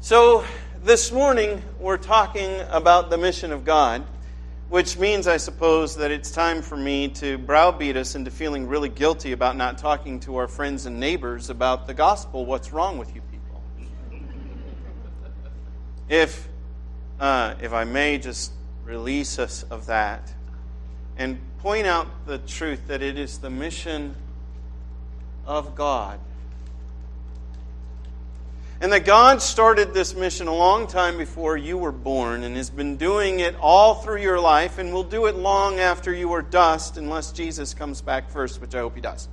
So, this morning we're talking about the mission of God, which means, I suppose, that it's time for me to browbeat us into feeling really guilty about not talking to our friends and neighbors about the gospel. What's wrong with you people? If, uh, if I may just release us of that and point out the truth that it is the mission of God and that God started this mission a long time before you were born and has been doing it all through your life and will do it long after you are dust unless Jesus comes back first, which I hope he does.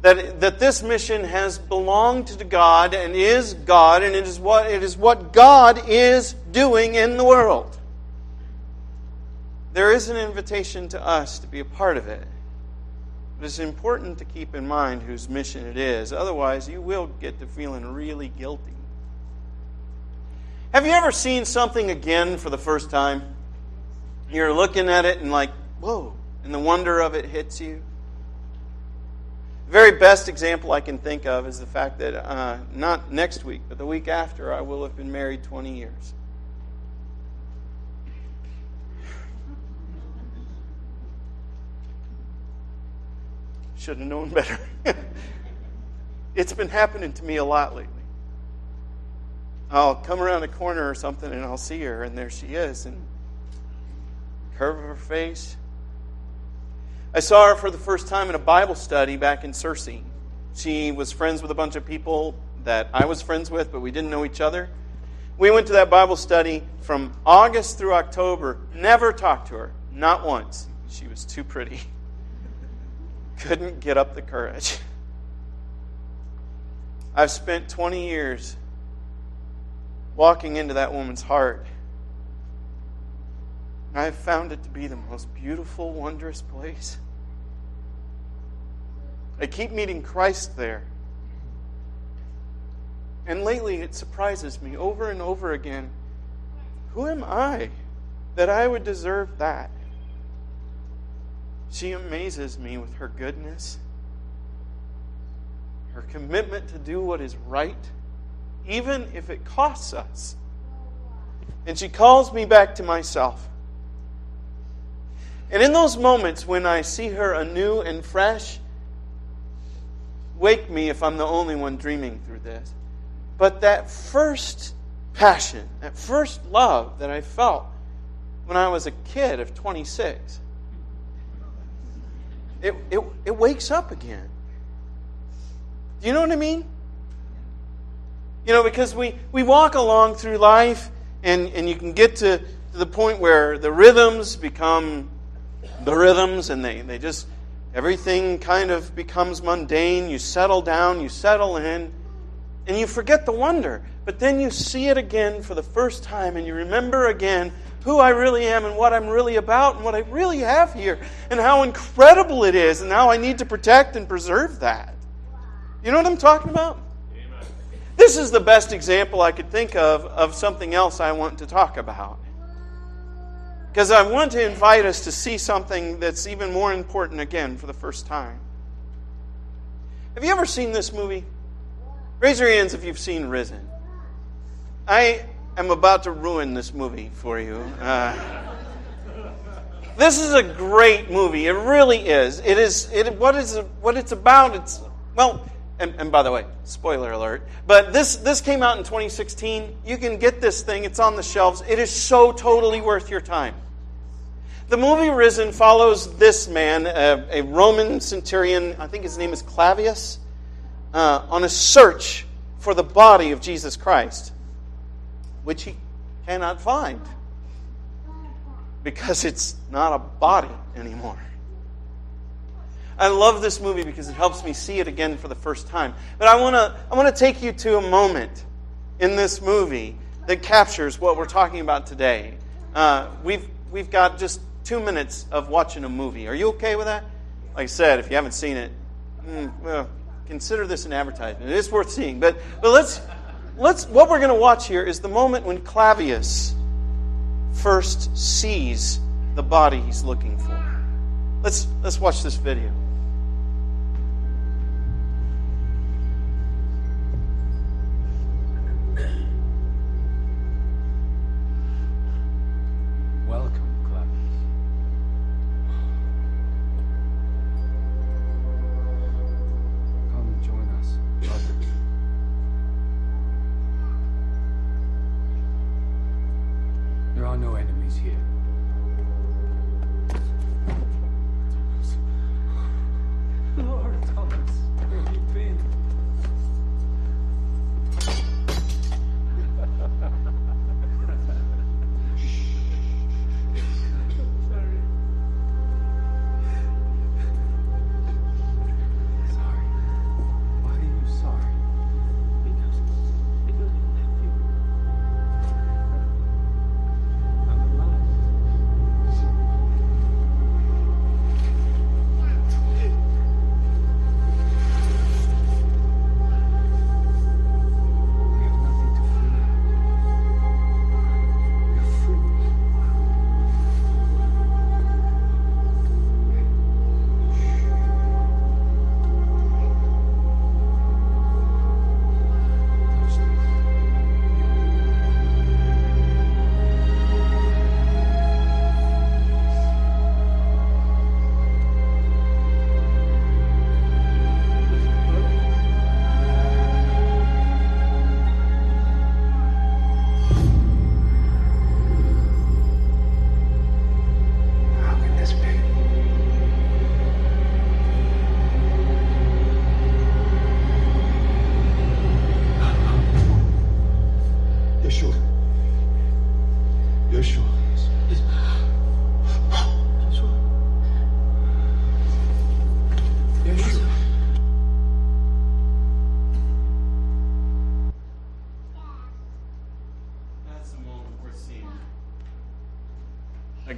That, that this mission has belonged to God and is God, and it is, what, it is what God is doing in the world. There is an invitation to us to be a part of it. But it's important to keep in mind whose mission it is. Otherwise, you will get to feeling really guilty. Have you ever seen something again for the first time? You're looking at it and, like, whoa, and the wonder of it hits you. The very best example I can think of is the fact that uh, not next week, but the week after, I will have been married 20 years. Should have known better. it's been happening to me a lot lately. I'll come around a corner or something and I'll see her, and there she is, and curve of her face. I saw her for the first time in a Bible study back in Searcy. She was friends with a bunch of people that I was friends with, but we didn't know each other. We went to that Bible study from August through October, never talked to her, not once. She was too pretty. couldn't get up the courage. I've spent 20 years walking into that woman's heart. And I've found it to be the most beautiful, wondrous place. I keep meeting Christ there. And lately it surprises me over and over again. Who am I that I would deserve that? She amazes me with her goodness, her commitment to do what is right, even if it costs us. And she calls me back to myself. And in those moments when I see her anew and fresh, wake me if I'm the only one dreaming through this. But that first passion, that first love that I felt when I was a kid of 26, it, it, it wakes up again. Do you know what I mean? You know, because we, we walk along through life and, and you can get to, to the point where the rhythms become the rhythms and they, they just, everything kind of becomes mundane. You settle down, you settle in, and you forget the wonder. But then you see it again for the first time and you remember again who I really am and what I'm really about and what I really have here and how incredible it is and how I need to protect and preserve that. You know what I'm talking about? Amen. This is the best example I could think of of something else I want to talk about. Because I want to invite us to see something that's even more important again for the first time. Have you ever seen this movie? Raise your hands if you've seen Risen. I am about to ruin this movie for you. Uh, this is a great movie. It really is. It is. It, what is what it's about? It's well. And, and, by the way, spoiler alert. But this this came out in 2016. You can get this thing. It's on the shelves. It is so totally worth your time. The movie Risen follows this man, a, a Roman centurion. I think his name is Clavius, uh, on a search for the body of Jesus Christ which he cannot find because it's not a body anymore. I love this movie because it helps me see it again for the first time. But I want to I want to take you to a moment in this movie that captures what we're talking about today. Uh, we've we've got just two minutes of watching a movie. Are you okay with that? Like I said, if you haven't seen it, mm, well, consider this an advertisement. It is worth seeing. But but let's let's, what we're going to watch here is the moment when Clavius first sees the body he's looking for. Let's, let's watch this video.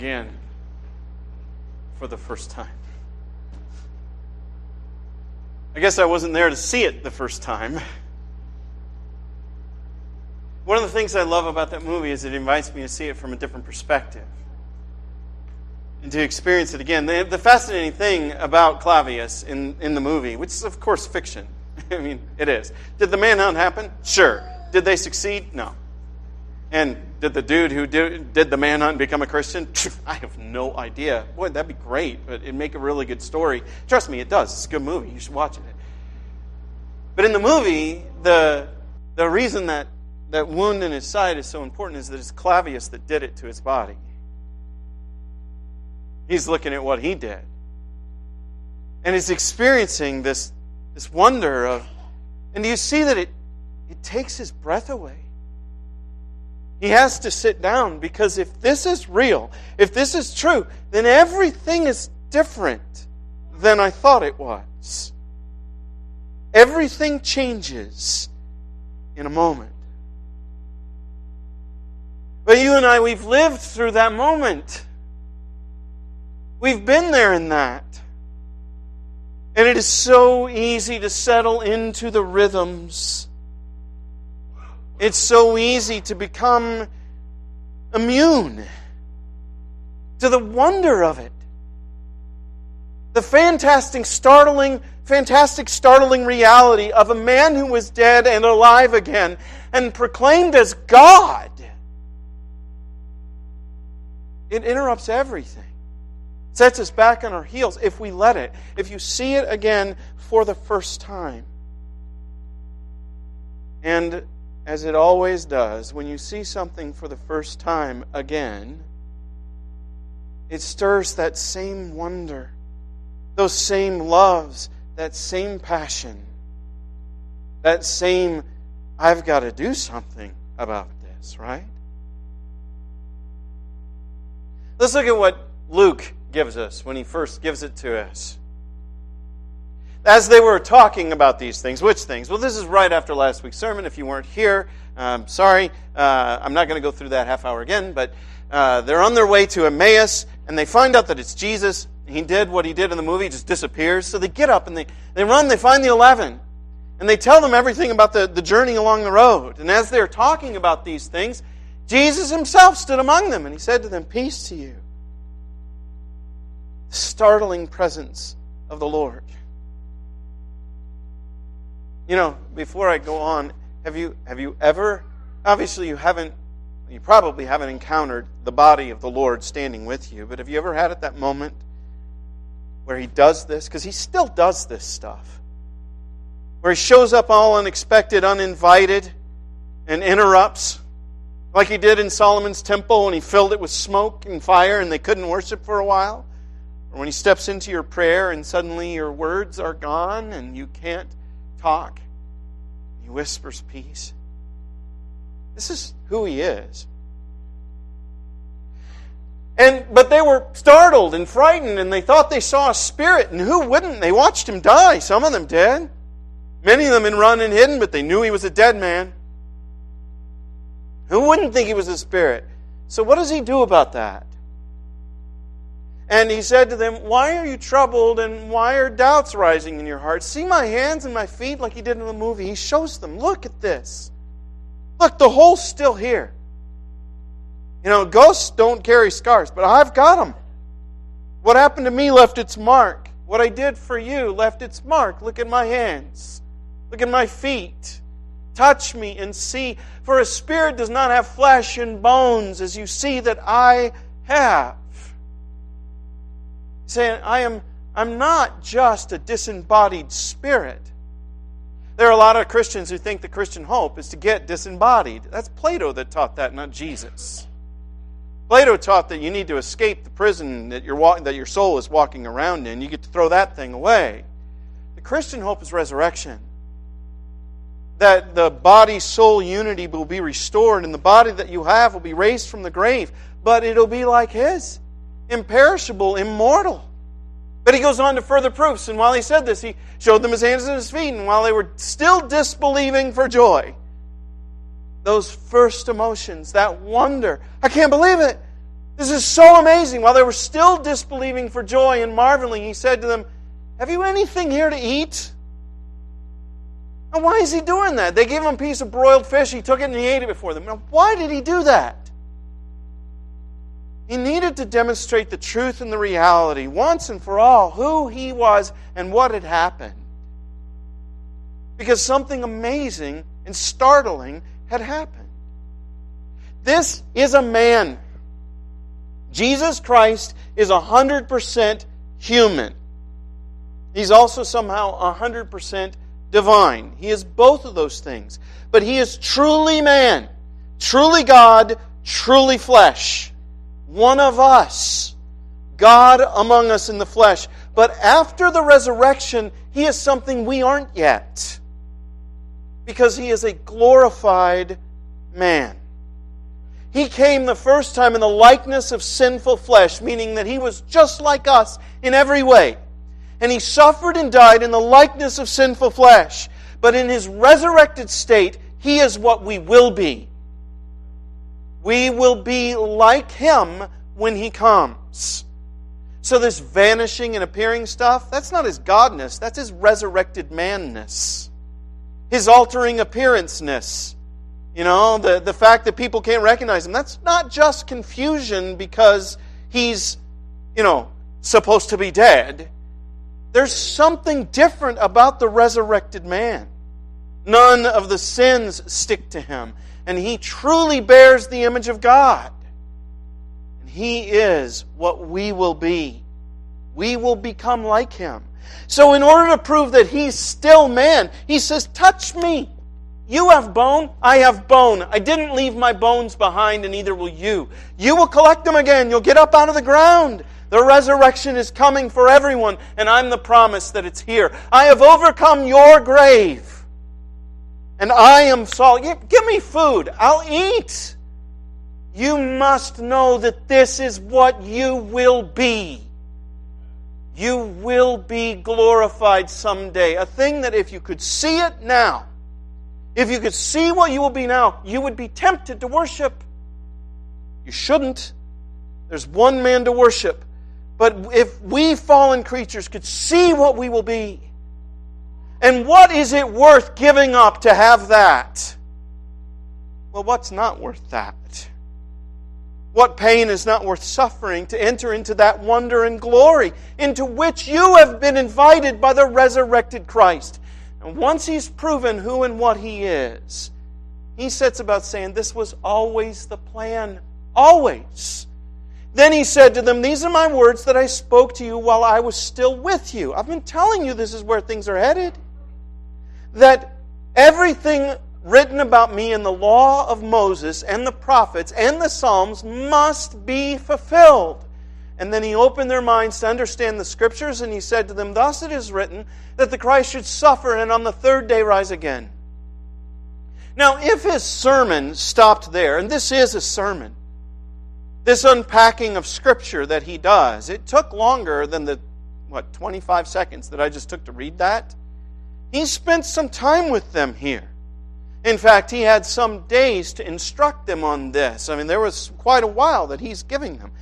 Again, for the first time. I guess I wasn't there to see it the first time. One of the things I love about that movie is it invites me to see it from a different perspective and to experience it again. The, the fascinating thing about Clavius in, in the movie, which is, of course, fiction, I mean, it is. Did the manhunt happen? Sure. Did they succeed? No. And did the dude who did, did the manhunt become a Christian? I have no idea. Boy, that'd be great, but it'd make a really good story. Trust me, it does. It's a good movie. You should watch it. But in the movie, the, the reason that that wound in his side is so important is that it's Clavius that did it to his body. He's looking at what he did. And he's experiencing this, this wonder of, and do you see that it, it takes his breath away? He has to sit down because if this is real, if this is true, then everything is different than I thought it was. Everything changes in a moment. But you and I, we've lived through that moment. We've been there in that. And it is so easy to settle into the rhythms. It's so easy to become immune to the wonder of it. The fantastic, startling, fantastic, startling reality of a man who was dead and alive again and proclaimed as God. It interrupts everything. Sets us back on our heels if we let it. If you see it again for the first time. And as it always does, when you see something for the first time again, it stirs that same wonder, those same loves, that same passion, that same, I've got to do something about this, right? Let's look at what Luke gives us when he first gives it to us. As they were talking about these things, which things? Well, this is right after last week's sermon. If you weren't here, um, sorry. Uh, I'm not going to go through that half hour again, but uh, they're on their way to Emmaus, and they find out that it's Jesus. He did what he did in the movie, just disappears. So they get up and they, they run, they find the eleven, and they tell them everything about the, the journey along the road. And as they're talking about these things, Jesus himself stood among them, and he said to them, Peace to you. Startling presence of the Lord. You know, before I go on, have you have you ever obviously you haven't you probably haven't encountered the body of the Lord standing with you, but have you ever had at that moment where he does this because he still does this stuff. Where he shows up all unexpected, uninvited and interrupts Like he did in Solomon's temple when he filled it with smoke and fire and they couldn't worship for a while? Or when he steps into your prayer and suddenly your words are gone and you can't talk? He whispers peace. This is who he is. And but they were startled and frightened and they thought they saw a spirit and who wouldn't? They watched him die. Some of them did. Many of them had run and hidden, but they knew he was a dead man. Who wouldn't think he was a spirit? So what does he do about that? And he said to them, Why are you troubled and why are doubts rising in your heart? See my hands and my feet like he did in the movie. He shows them, Look at this. Look, the hole's still here. You know, ghosts don't carry scars, but I've got them. What happened to me left its mark. What I did for you left its mark. Look at my hands. Look at my feet. Touch me and see. For a spirit does not have flesh and bones, as you see that I have. Saying, I am I'm not just a disembodied spirit. There are a lot of Christians who think the Christian hope is to get disembodied. That's Plato that taught that, not Jesus. Plato taught that you need to escape the prison that, you that your soul is walking around in. You get to throw that thing away. The Christian hope is resurrection. That the body soul unity will be restored, and the body that you have will be raised from the grave, but it'll be like His imperishable, immortal. But he goes on to further proofs, and while he said this, he showed them his hands and his feet, and while they were still disbelieving for joy, those first emotions, that wonder. I can't believe it. This is so amazing. While they were still disbelieving for joy and marveling, he said to them, Have you anything here to eat? And why is he doing that? They gave him a piece of broiled fish. He took it and he ate it before them. Now, why did he do that? He needed to demonstrate the truth and the reality, once and for all, who he was and what had happened. Because something amazing and startling had happened. This is a man. Jesus Christ is 100% human. He's also somehow 100% divine. He is both of those things. But he is truly man, truly God, truly flesh. One of us. God among us in the flesh. But after the resurrection, he is something we aren't yet because he is a glorified man. He came the first time in the likeness of sinful flesh, meaning that he was just like us in every way. And he suffered and died in the likeness of sinful flesh. But in his resurrected state, he is what we will be. We will be like him when he comes. So, this vanishing and appearing stuff, that's not his godness, that's his resurrected manness his altering appearanceness. You know, the, the fact that people can't recognize him. That's not just confusion because he's, you know, supposed to be dead. There's something different about the resurrected man. None of the sins stick to him. And he truly bears the image of God. And he is what we will be. We will become like him. So, in order to prove that he's still man, he says, Touch me. You have bone, I have bone. I didn't leave my bones behind, and neither will you. You will collect them again. You'll get up out of the ground. The resurrection is coming for everyone, and I'm the promise that it's here. I have overcome your grave, and I am salt. Give me food. I'll eat. You must know that this is what you will be. You will be glorified someday. A thing that if you could see it now, if you could see what you will be now, you would be tempted to worship. You shouldn't. There's one man to worship. But if we fallen creatures could see what we will be, and what is it worth giving up to have that? Well, what's not worth that? What pain is not worth suffering to enter into that wonder and glory into which you have been invited by the resurrected Christ? And once he's proven who and what he is, he sets about saying, This was always the plan. Always. Then he said to them, These are my words that I spoke to you while I was still with you. I've been telling you this is where things are headed. That everything written about me in the law of Moses and the prophets and the Psalms must be fulfilled. And then he opened their minds to understand the scriptures, and he said to them, Thus it is written that the Christ should suffer and on the third day rise again. Now, if his sermon stopped there, and this is a sermon, this unpacking of scripture that he does, it took longer than the, what, 25 seconds that I just took to read that. He spent some time with them here. In fact, he had some days to instruct them on this. I mean, there was quite a while that he's giving them.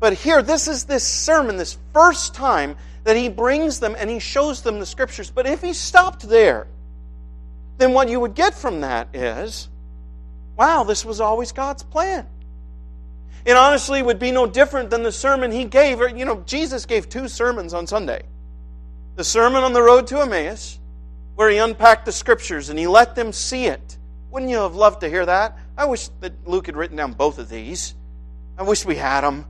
But here, this is this sermon, this first time that he brings them and he shows them the scriptures. But if he stopped there, then what you would get from that is wow, this was always God's plan. It honestly would be no different than the sermon he gave. Or, You know, Jesus gave two sermons on Sunday the Sermon on the Road to Emmaus, where he unpacked the scriptures and he let them see it. Wouldn't you have loved to hear that? I wish that Luke had written down both of these. I wish we had them.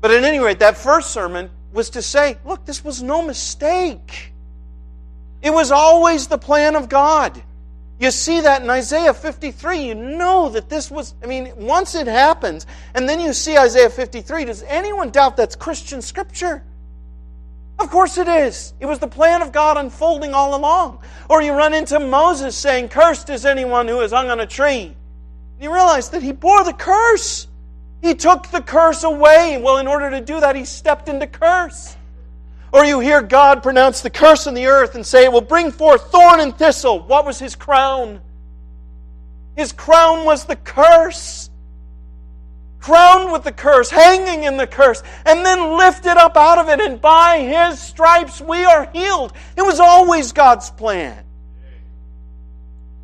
But at any rate, that first sermon was to say, look, this was no mistake. It was always the plan of God. You see that in Isaiah 53. You know that this was, I mean, once it happens, and then you see Isaiah 53, does anyone doubt that's Christian scripture? Of course it is. It was the plan of God unfolding all along. Or you run into Moses saying, Cursed is anyone who is hung on a tree. And you realize that he bore the curse. He took the curse away. Well, in order to do that, he stepped into curse. Or you hear God pronounce the curse on the earth and say it will bring forth thorn and thistle. What was his crown? His crown was the curse. Crowned with the curse, hanging in the curse, and then lifted up out of it, and by his stripes we are healed. It was always God's plan.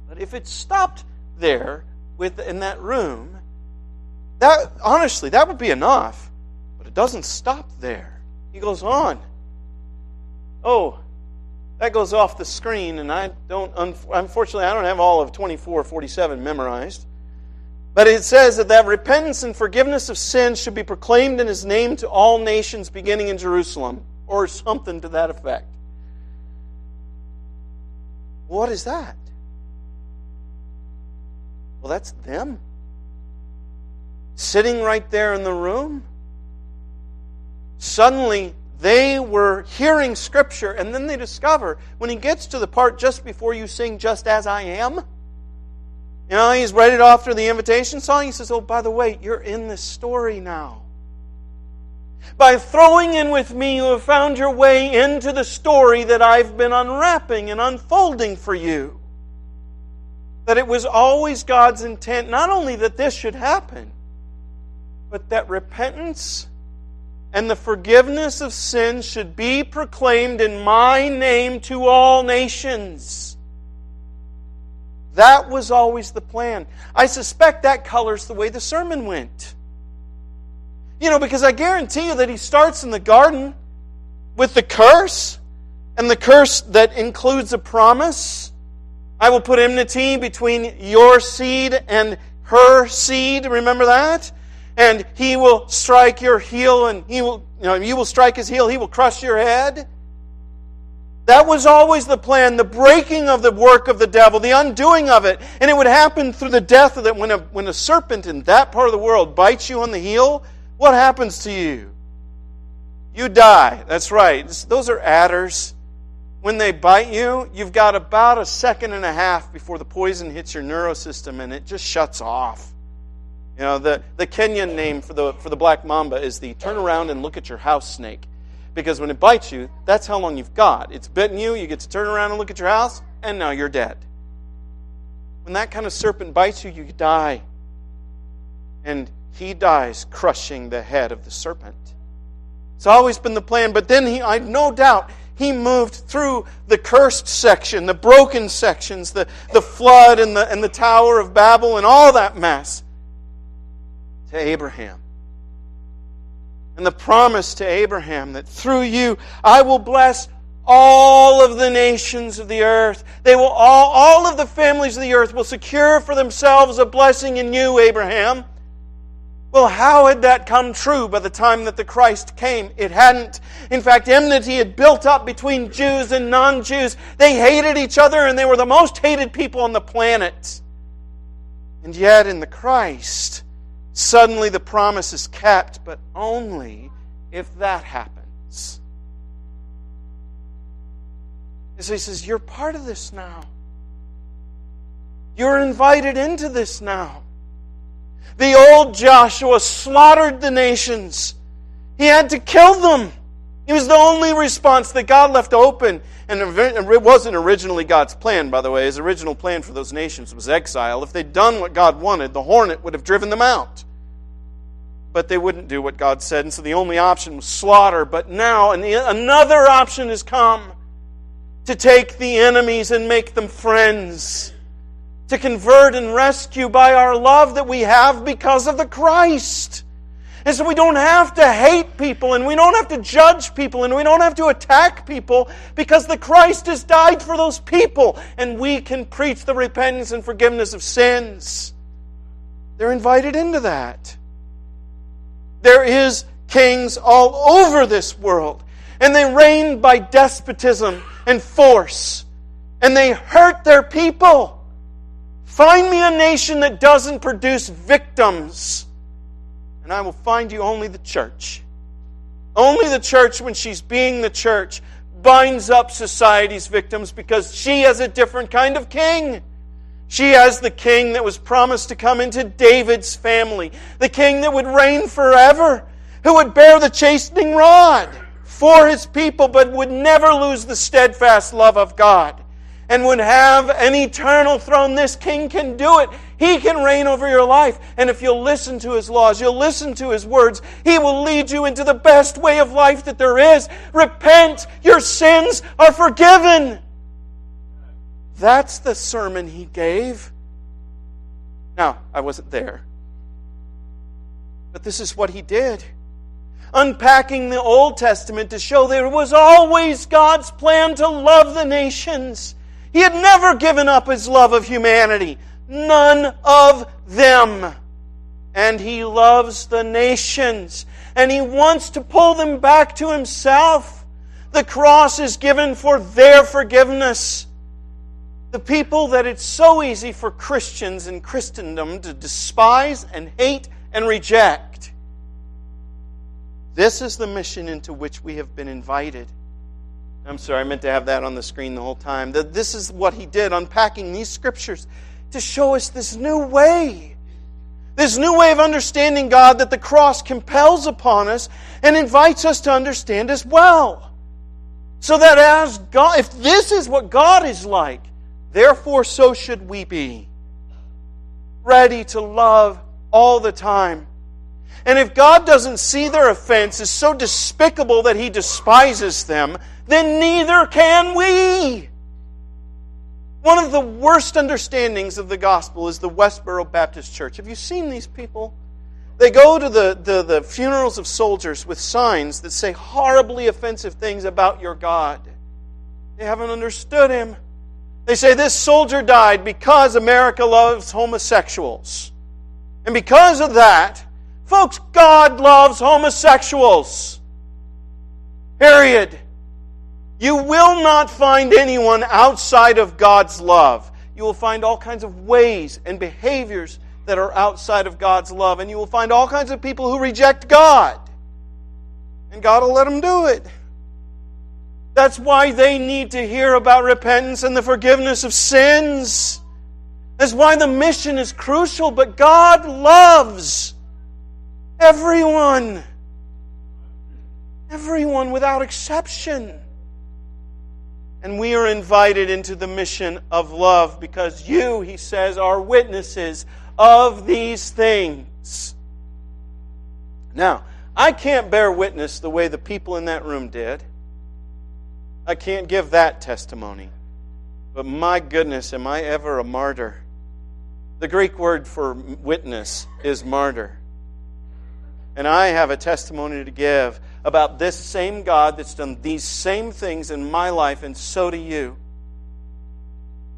But if it stopped there with, in that room, that honestly, that would be enough. But it doesn't stop there. He goes on. Oh, that goes off the screen, and I don't, unfortunately, I don't have all of 2447 memorized. But it says that that repentance and forgiveness of sins should be proclaimed in his name to all nations beginning in Jerusalem, or something to that effect. What is that? Well, that's them sitting right there in the room. Suddenly, they were hearing Scripture, and then they discover when he gets to the part just before you sing, Just as I am, you know, he's read it off through the invitation song. He says, Oh, by the way, you're in this story now. By throwing in with me, you have found your way into the story that I've been unwrapping and unfolding for you. That it was always God's intent, not only that this should happen, but that repentance and the forgiveness of sins should be proclaimed in my name to all nations. That was always the plan. I suspect that colors the way the sermon went. You know, because I guarantee you that he starts in the garden with the curse, and the curse that includes a promise. I will put enmity between your seed and her seed. Remember that? and he will strike your heel and he will you know you will strike his heel he will crush your head that was always the plan the breaking of the work of the devil the undoing of it. And it would happen through the death of it. When a, when a serpent in that part of the world bites you on the heel what happens to you? You die. That's right. Those are adders. When they bite you you've got about a second and a half before the poison hits your neurosystem and it just shuts off. You know, the, the Kenyan name for the, for the black mamba is the turn around and look at your house snake. Because when it bites you, that's how long you've got. It's bitten you, you get to turn around and look at your house, and now you're dead. When that kind of serpent bites you, you die. And he dies crushing the head of the serpent. It's always been the plan, but then he, I no doubt, he moved through the cursed section, the broken sections, the, the flood and the, and the Tower of Babel and all that mess to Abraham. And the promise to Abraham that through you I will bless all of the nations of the earth. They will all, all of the families of the earth will secure for themselves a blessing in you, Abraham. Well, how had that come true by the time that the Christ came? It hadn't. In fact, enmity had built up between Jews and non Jews. They hated each other and they were the most hated people on the planet. And yet, in the Christ, suddenly the promise is kept, but only if that happens. He says, You're part of this now. You're invited into this now. The old Joshua slaughtered the nations. He had to kill them. It was the only response that God left open. And it wasn't originally God's plan, by the way. His original plan for those nations was exile. If they'd done what God wanted, the hornet would have driven them out. But they wouldn't do what God said, and so the only option was slaughter. But now another option has come to take the enemies and make them friends to convert and rescue by our love that we have because of the Christ. And so we don't have to hate people and we don't have to judge people and we don't have to attack people because the Christ has died for those people and we can preach the repentance and forgiveness of sins. They're invited into that. There is kings all over this world and they reign by despotism and force and they hurt their people. Find me a nation that doesn't produce victims, and I will find you only the church. Only the church, when she's being the church, binds up society's victims because she has a different kind of king. She has the king that was promised to come into David's family, the king that would reign forever, who would bear the chastening rod for his people, but would never lose the steadfast love of God and would have an eternal throne. This king can do it. He can reign over your life. And if you'll listen to his laws, you'll listen to his words, he will lead you into the best way of life that there is. Repent, your sins are forgiven. That's the sermon he gave. Now, I wasn't there. But this is what he did. Unpacking the Old Testament to show it was always God's plan to love the nations he had never given up his love of humanity. None of them. And he loves the nations. And he wants to pull them back to himself. The cross is given for their forgiveness. The people that it's so easy for Christians in Christendom to despise and hate and reject. This is the mission into which we have been invited. I'm sorry, I meant to have that on the screen the whole time. That this is what he did, unpacking these scriptures to show us this new way. This new way of understanding God that the cross compels upon us and invites us to understand as well. So that as God, if this is what God is like, therefore so should we be. Ready to love all the time. And if God doesn't see their offense as so despicable that he despises them, then neither can we. One of the worst understandings of the gospel is the Westboro Baptist Church. Have you seen these people? They go to the, the, the, funerals of soldiers with signs that say horribly offensive things about your God. They haven't understood him. They say this soldier died because America loves homosexuals. And because of that, folks, God loves homosexuals. Period. You will not find anyone outside of God's love. You will find all kinds of ways and behaviors that are outside of God's love. And you will find all kinds of people who reject God. And God will let them do it. That's why they need to hear about repentance and the forgiveness of sins. That's why the mission is crucial, but God loves everyone. Everyone without exception. And we are invited into the mission of love because you, he says, are witnesses of these things. Now, I can't bear witness the way the people in that room did. I can't give that testimony. But my goodness, am I ever a martyr? The Greek word for witness is martyr. And I have a testimony to give about this same God that's done these same things in my life, and so do you.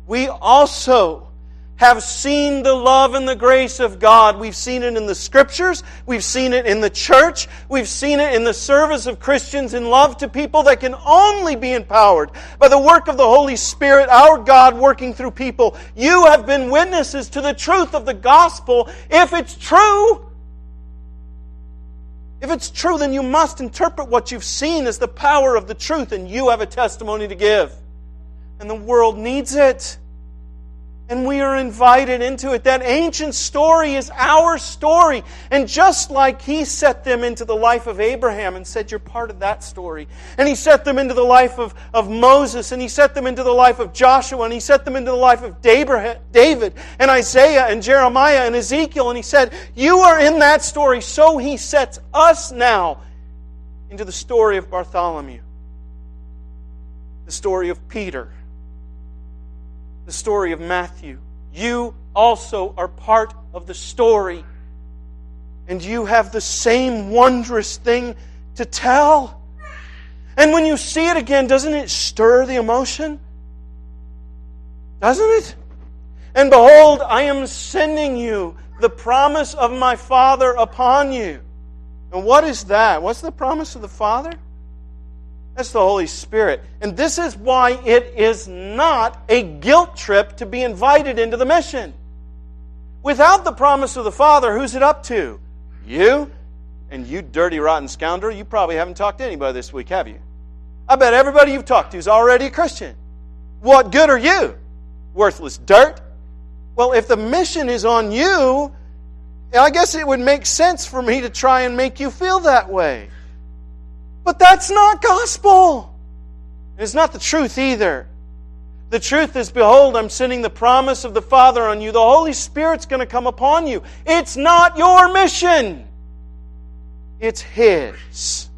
We also have seen the love and the grace of God. We've seen it in the scriptures. We've seen it in the church. We've seen it in the service of Christians in love to people that can only be empowered by the work of the Holy Spirit, our God working through people. You have been witnesses to the truth of the gospel if it's true. If it's true, then you must interpret what you've seen as the power of the truth, and you have a testimony to give. And the world needs it. And we are invited into it. That ancient story is our story. And just like He set them into the life of Abraham and said, You're part of that story. And He set them into the life of, of Moses, and He set them into the life of Joshua, and He set them into the life of David, and Isaiah, and Jeremiah, and Ezekiel. And He said, You are in that story. So He sets us now into the story of Bartholomew, the story of Peter the story of Matthew. You also are part of the story. And you have the same wondrous thing to tell. And when you see it again, doesn't it stir the emotion? Doesn't it? And behold, I am sending you the promise of my Father upon you. And what is that? What's the promise of the Father? That's the Holy Spirit. And this is why it is not a guilt trip to be invited into the mission. Without the promise of the Father, who's it up to? You? And you dirty, rotten scoundrel, you probably haven't talked to anybody this week, have you? I bet everybody you've talked to is already a Christian. What good are you? Worthless dirt. Well, if the mission is on you, I guess it would make sense for me to try and make you feel that way. But that's not gospel. It's not the truth either. The truth is, behold, I'm sending the promise of the Father on you. The Holy Spirit's going to come upon you. It's not your mission, it's His.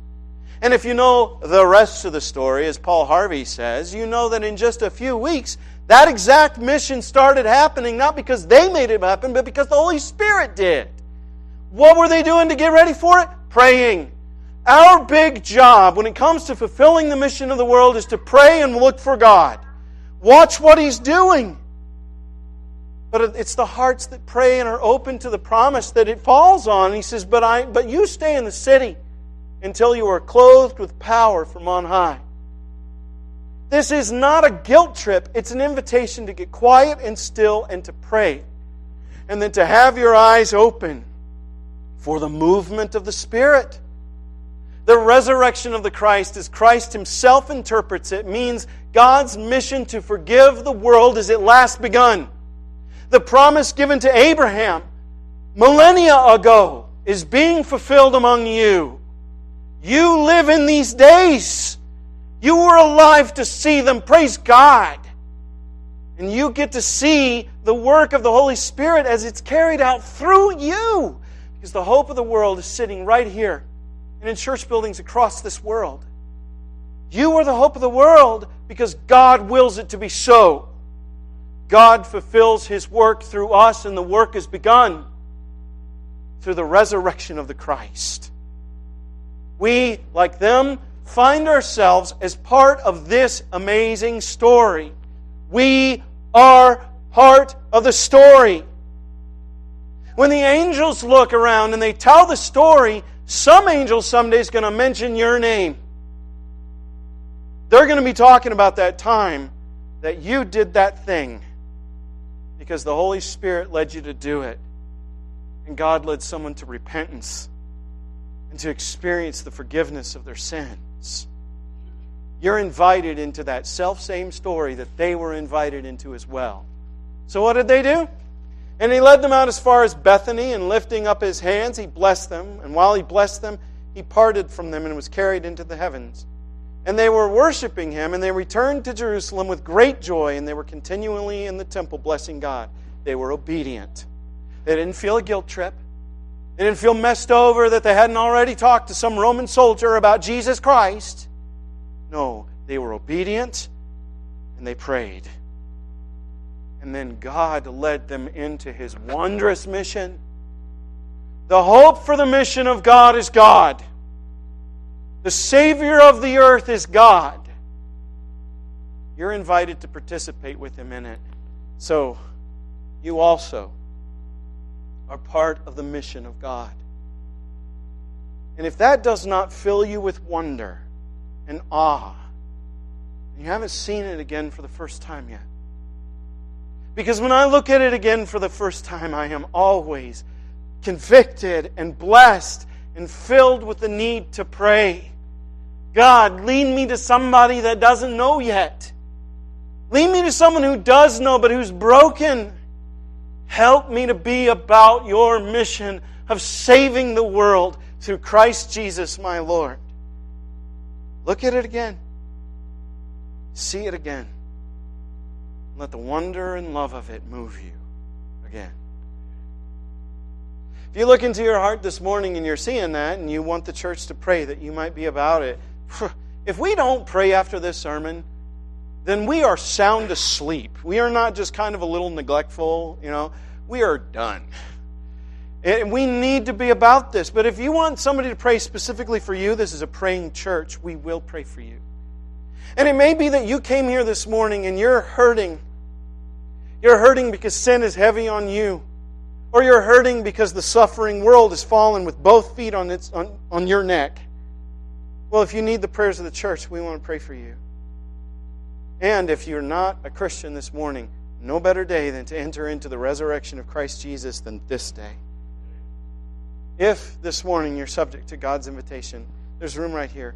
And if you know the rest of the story, as Paul Harvey says, you know that in just a few weeks, that exact mission started happening, not because they made it happen, but because the Holy Spirit did. What were they doing to get ready for it? Praying. Our big job when it comes to fulfilling the mission of the world is to pray and look for God. Watch what He's doing. But it's the hearts that pray and are open to the promise that it falls on. He says, But I but you stay in the city until you are clothed with power from on high. This is not a guilt trip, it's an invitation to get quiet and still and to pray. And then to have your eyes open for the movement of the Spirit. The resurrection of the Christ, as Christ himself interprets it, means God's mission to forgive the world is at last begun. The promise given to Abraham millennia ago is being fulfilled among you. You live in these days. You were alive to see them. Praise God. And you get to see the work of the Holy Spirit as it's carried out through you. Because the hope of the world is sitting right here and in church buildings across this world. You are the hope of the world because God wills it to be so. God fulfills His work through us, and the work is begun through the resurrection of the Christ. We, like them, find ourselves as part of this amazing story. We are part of the story. When the angels look around and they tell the story, some angel someday is going to mention your name. They're going to be talking about that time that you did that thing because the Holy Spirit led you to do it. And God led someone to repentance and to experience the forgiveness of their sins. You're invited into that self same story that they were invited into as well. So, what did they do? And he led them out as far as Bethany, and lifting up his hands, he blessed them. And while he blessed them, he parted from them and was carried into the heavens. And they were worshiping him, and they returned to Jerusalem with great joy, and they were continually in the temple blessing God. They were obedient. They didn't feel a guilt trip. They didn't feel messed over that they hadn't already talked to some Roman soldier about Jesus Christ. No, they were obedient and they prayed. And then God led them into his wondrous mission. The hope for the mission of God is God. The Savior of the earth is God. You're invited to participate with him in it. So, you also are part of the mission of God. And if that does not fill you with wonder and awe, you haven't seen it again for the first time yet. Because when I look at it again for the first time, I am always convicted and blessed and filled with the need to pray. God, lead me to somebody that doesn't know yet. Lead me to someone who does know but who's broken. Help me to be about your mission of saving the world through Christ Jesus my Lord. Look at it again. See it again. Let the wonder and love of it move you again. If you look into your heart this morning and you're seeing that and you want the church to pray that you might be about it, if we don't pray after this sermon, then we are sound asleep. We are not just kind of a little neglectful, you know, we are done. And we need to be about this. But if you want somebody to pray specifically for you, this is a praying church, we will pray for you. And it may be that you came here this morning and you're hurting. You're hurting because sin is heavy on you. Or you're hurting because the suffering world has fallen with both feet on, its, on, on your neck. Well, if you need the prayers of the church, we want to pray for you. And if you're not a Christian this morning, no better day than to enter into the resurrection of Christ Jesus than this day. If this morning you're subject to God's invitation, there's room right here.